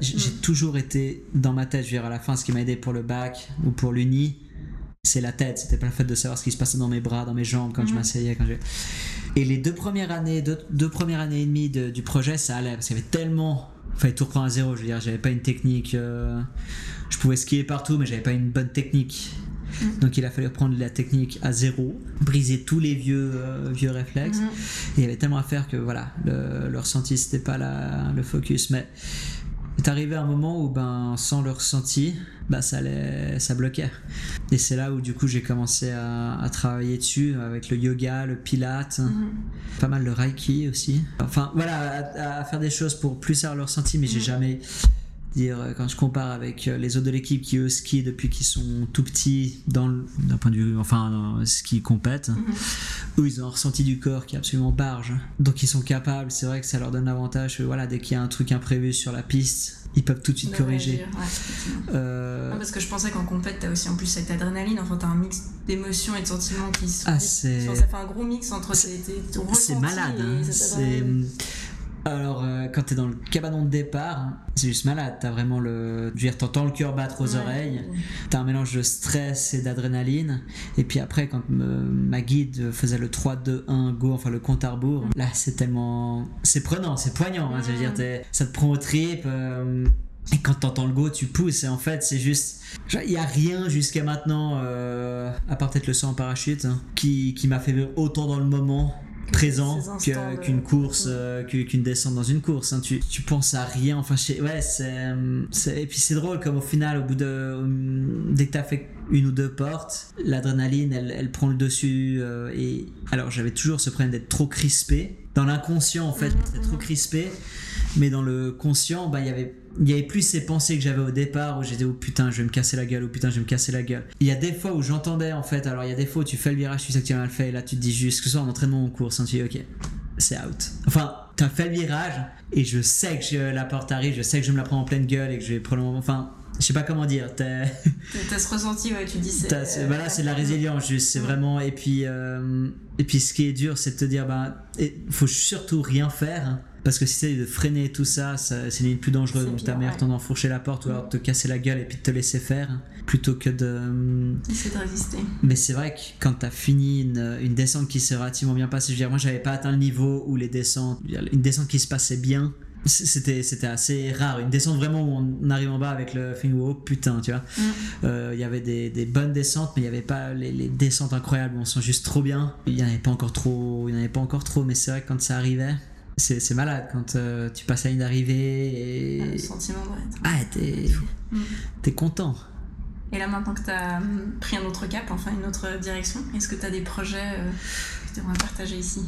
J'ai j'ai toujours été dans ma tête. Je veux dire, à la fin, ce qui m'a aidé pour le bac ou pour l'uni, c'est la tête. C'était pas le fait de savoir ce qui se passait dans mes bras, dans mes jambes, quand je Mhm. m'asseyais. Quand je... Et les deux premières années, deux, deux premières années et demie de- du projet, ça allait parce qu'il y avait tellement. Fallait tout reprendre à zéro. Je veux dire, j'avais pas une technique. euh, Je pouvais skier partout, mais j'avais pas une bonne technique. Mhm. Donc il a fallu reprendre la technique à zéro, briser tous les vieux, euh, vieux réflexes. Et il y avait tellement à faire que voilà, le, le ressenti c'était pas la, le focus. Mais est arrivé un moment où ben sans le ressenti, bah ça allait, ça bloquait. Et c'est là où du coup j'ai commencé à, à travailler dessus avec le yoga, le pilate, Mhm. pas mal le reiki aussi. Enfin voilà, à, à faire des choses pour plus avoir le ressenti, mais j'ai Mhm. jamais dire euh, quand je compare avec euh, les autres de l'équipe qui eux skient depuis qu'ils sont tout petits dans le- d'un point de vue enfin qui compètent Mhm. eux ils ont un ressenti du corps qui est absolument barge donc ils sont capables c'est vrai que ça leur donne l'avantage que, voilà dès qu'il y a un truc imprévu sur la piste ils peuvent tout de suite De corriger ouais. Euh, Non, parce que je pensais qu'en compète, t'as aussi en plus cette adrénaline, enfin t'as un mix d'émotions et de sentiments qui se Ah, c'est- ça fait un gros mix entre tes, tes, ton c'est malade hein. c'est. Alors euh, quand t'es dans le cabanon de départ hein, c'est juste malade t'as vraiment le je veux dire t'entends le cœur battre aux Ouais. oreilles T'as un mélange de stress et d'adrénaline. Et puis après, quand me- ma guide faisait le 3, 2, 1, go, enfin le compte à rebours, là c'est tellement. C'est prenant, c'est poignant. hein, je veux dire, ça te prend au trip. euh, et quand t'entends le go, tu pousses. Et en fait, c'est juste. Il n'y a rien jusqu'à maintenant, euh, à part peut-être le saut en parachute, hein, qui, qui m'a fait autant dans le moment présent de- qu'une course euh, qu'une descente dans une course hein. tu, tu penses à rien enfin je ouais c'est c'est- et puis c'est drôle comme au final au bout de dès que t'as fait une ou deux portes l'adrénaline elle, elle prend le dessus euh, et alors j'avais toujours ce problème d'être trop crispé dans l'inconscient en fait j'étais trop mhm. crispé mais dans le conscient bah il y avait il y avait plus ces pensées que j'avais au départ où j'étais oh putain je vais me casser la gueule oh putain je vais me casser la gueule il y a des fois où j'entendais en fait alors il y a des fois où tu fais le virage tu sais que tu as mal fait et là tu te dis juste que ce soit en entraînement ou en course hein, tu dis ok c'est out enfin t'as fait le virage et je sais que je- la porte arrive je sais que je me la prends en pleine gueule et que je vais probablement enfin je sais pas comment dire t'as ce ressenti, ouais, tu dis c'est. Voilà, c'est de la résilience, juste. C'est vraiment. Et puis, euh, et puis, ce qui est dur, c'est de te dire, bah, et faut surtout rien faire. Parce que si c'est de freiner tout ça, ça c'est limite plus dangereux. C'est Donc, t'as meilleur ouais. temps d'enfourcher la porte ou alors de te casser la gueule et puis de te laisser faire. hein, Plutôt que de. Essayer de résister. Mais c'est vrai que quand t'as fini une, une descente qui s'est relativement bien passée, je veux dire, moi, j'avais pas atteint le niveau où les descentes. Une descente qui se passait bien. C'était, c'était assez rare. Une descente vraiment où on arrive en bas avec le feeling où, oh putain, tu vois. Mm. Euh, Il y avait des, des bonnes descentes, mais il n'y avait pas les, les descentes incroyables où on sent juste trop bien. Il n'y en avait pas encore trop, il y en avait pas encore trop, mais c'est vrai que quand ça arrivait, c'est malade quand euh, tu passes à une arrivée Ah, et Le sentiment doit être. ah t'es Mm. t'es content. Et là, maintenant que tu as pris un autre cap, enfin une autre direction, est-ce que tu as des projets euh, que tu aimerais partager ici?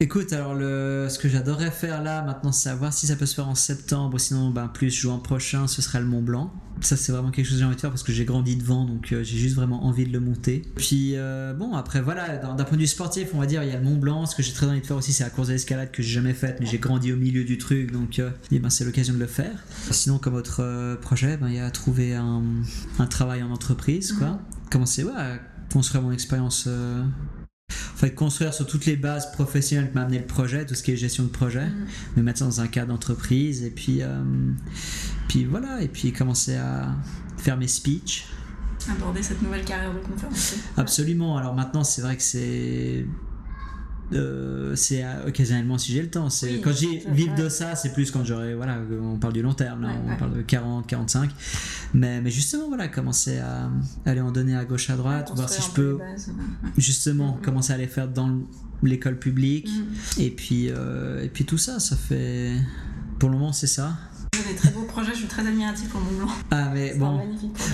Écoute, alors le, ce que j'adorerais faire là maintenant, c'est savoir si ça peut se faire en septembre sinon ben, plus juin prochain, ce serait le Mont Blanc. Ça, c'est vraiment quelque chose que j'ai envie de faire parce que j'ai grandi devant, donc euh, j'ai juste vraiment envie de le monter. Puis euh, bon, après voilà, d'un point de vue sportif, on va dire, il y a le Mont Blanc. Ce que j'ai très envie de faire aussi, c'est la course d'escalade que j'ai jamais faite, mais j'ai grandi au milieu du truc, donc euh, ben, c'est l'occasion de le faire. Sinon, comme autre projet, ben, il y a trouver un, un travail en entreprise, quoi. Mhm. Commencer ouais, à construire mon expérience. Fait, construire sur toutes les bases professionnelles que m'a amené le projet, tout ce qui est gestion de projet, Mm. me mettre dans un cadre d'entreprise et puis, euh, puis voilà, et puis commencer à faire mes speeches. Aborder cette nouvelle carrière de conférencier. Absolument. Alors maintenant, c'est vrai que c'est euh, c'est occasionnellement si j'ai le temps. C'est quand j'ai vivre de ça, c'est plus quand j'aurai voilà, on parle du long terme là, on parle de 40, 45. Mais, mais justement voilà, commencer à aller en donner à gauche à droite, voir si je peux justement mm-hmm. commencer à les faire dans l'école publique mm-hmm. et puis euh, et puis tout ça, ça fait pour le moment c'est ça des très beaux projets, je suis très admiratif pour Mont Blanc. Ah, mais bon.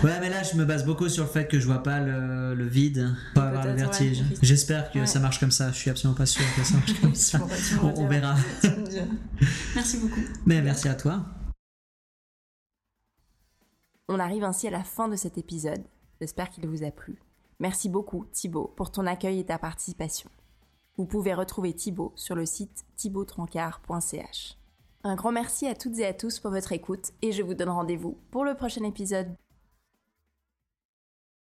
Ouais, mais là, je me base beaucoup sur le fait que je vois pas le, le vide, pas avoir le vertige. J'espère que ça marche comme ça, je suis absolument pas sûr que ça marche comme ça. on, verra. merci beaucoup. Mais merci à toi. On arrive ainsi à la fin de cet épisode. J'espère qu'il vous a plu. Merci beaucoup Thibaut pour ton accueil et ta participation. Vous pouvez retrouver Thibaut sur le site thibauttrancard.ch. Un grand merci à toutes et à tous pour votre écoute et je vous donne rendez-vous pour le prochain épisode.